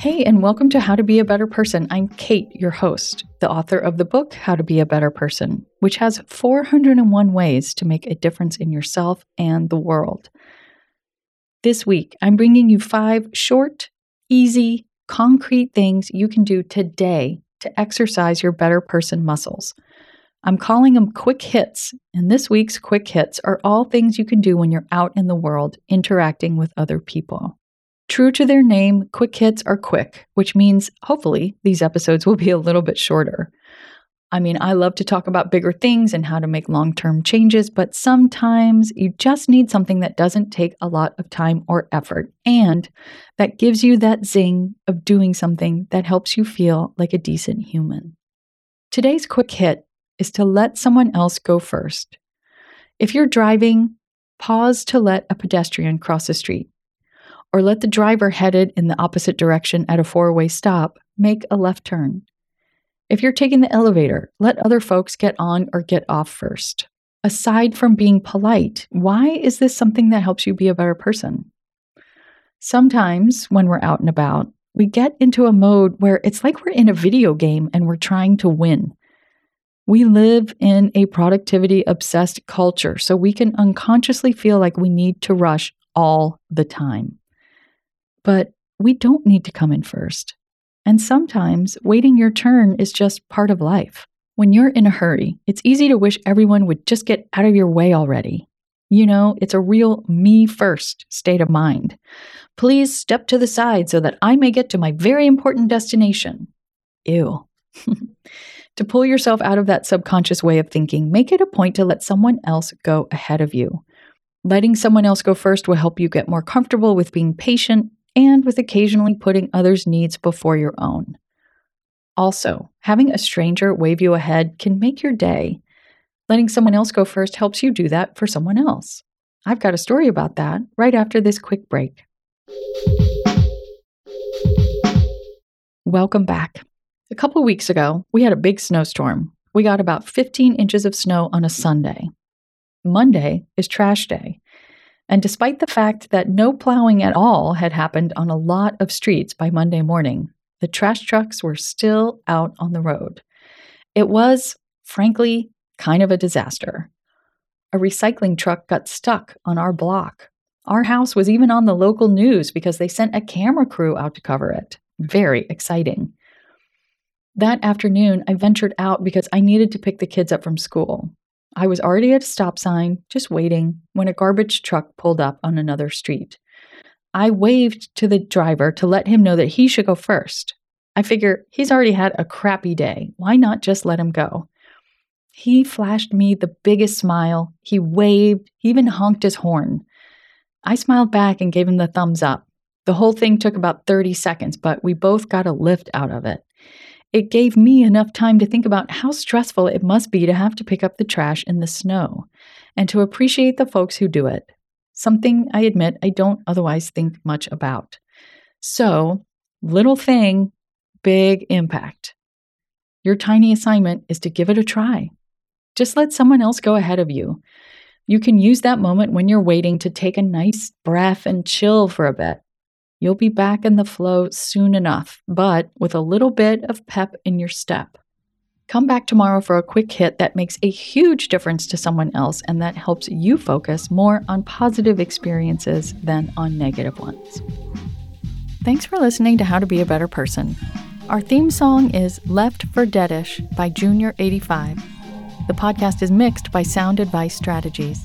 Hey, and welcome to How to Be a Better Person. I'm Kate, your host, the author of the book How to Be a Better Person, which has 401 ways to make a difference in yourself and the world. This week, I'm bringing you five short, easy, concrete things you can do today to exercise your better person muscles. I'm calling them quick hits, and this week's quick hits are all things you can do when you're out in the world interacting with other people. True to their name, quick hits are quick, which means hopefully these episodes will be a little bit shorter. I mean, I love to talk about bigger things and how to make long term changes, but sometimes you just need something that doesn't take a lot of time or effort and that gives you that zing of doing something that helps you feel like a decent human. Today's quick hit is to let someone else go first. If you're driving, pause to let a pedestrian cross the street or let the driver headed in the opposite direction at a four way stop make a left turn. If you're taking the elevator, let other folks get on or get off first. Aside from being polite, why is this something that helps you be a better person? Sometimes when we're out and about, we get into a mode where it's like we're in a video game and we're trying to win. We live in a productivity obsessed culture, so we can unconsciously feel like we need to rush all the time. But we don't need to come in first. And sometimes waiting your turn is just part of life. When you're in a hurry, it's easy to wish everyone would just get out of your way already. You know, it's a real me first state of mind. Please step to the side so that I may get to my very important destination. Ew. to pull yourself out of that subconscious way of thinking, make it a point to let someone else go ahead of you. Letting someone else go first will help you get more comfortable with being patient and with occasionally putting others' needs before your own. Also, having a stranger wave you ahead can make your day. Letting someone else go first helps you do that for someone else. I've got a story about that right after this quick break. Welcome back. A couple weeks ago, we had a big snowstorm. We got about 15 inches of snow on a Sunday. Monday is trash day, and despite the fact that no plowing at all had happened on a lot of streets by Monday morning, the trash trucks were still out on the road. It was, frankly, kind of a disaster. A recycling truck got stuck on our block. Our house was even on the local news because they sent a camera crew out to cover it. Very exciting. That afternoon, I ventured out because I needed to pick the kids up from school. I was already at a stop sign, just waiting, when a garbage truck pulled up on another street. I waved to the driver to let him know that he should go first. I figure he's already had a crappy day. Why not just let him go? He flashed me the biggest smile. He waved, he even honked his horn. I smiled back and gave him the thumbs up. The whole thing took about 30 seconds, but we both got a lift out of it. It gave me enough time to think about how stressful it must be to have to pick up the trash in the snow and to appreciate the folks who do it, something I admit I don't otherwise think much about. So, little thing, big impact. Your tiny assignment is to give it a try. Just let someone else go ahead of you. You can use that moment when you're waiting to take a nice breath and chill for a bit. You'll be back in the flow soon enough, but with a little bit of pep in your step. Come back tomorrow for a quick hit that makes a huge difference to someone else and that helps you focus more on positive experiences than on negative ones. Thanks for listening to How to Be a Better Person. Our theme song is Left for Deadish by Junior85. The podcast is mixed by Sound Advice Strategies.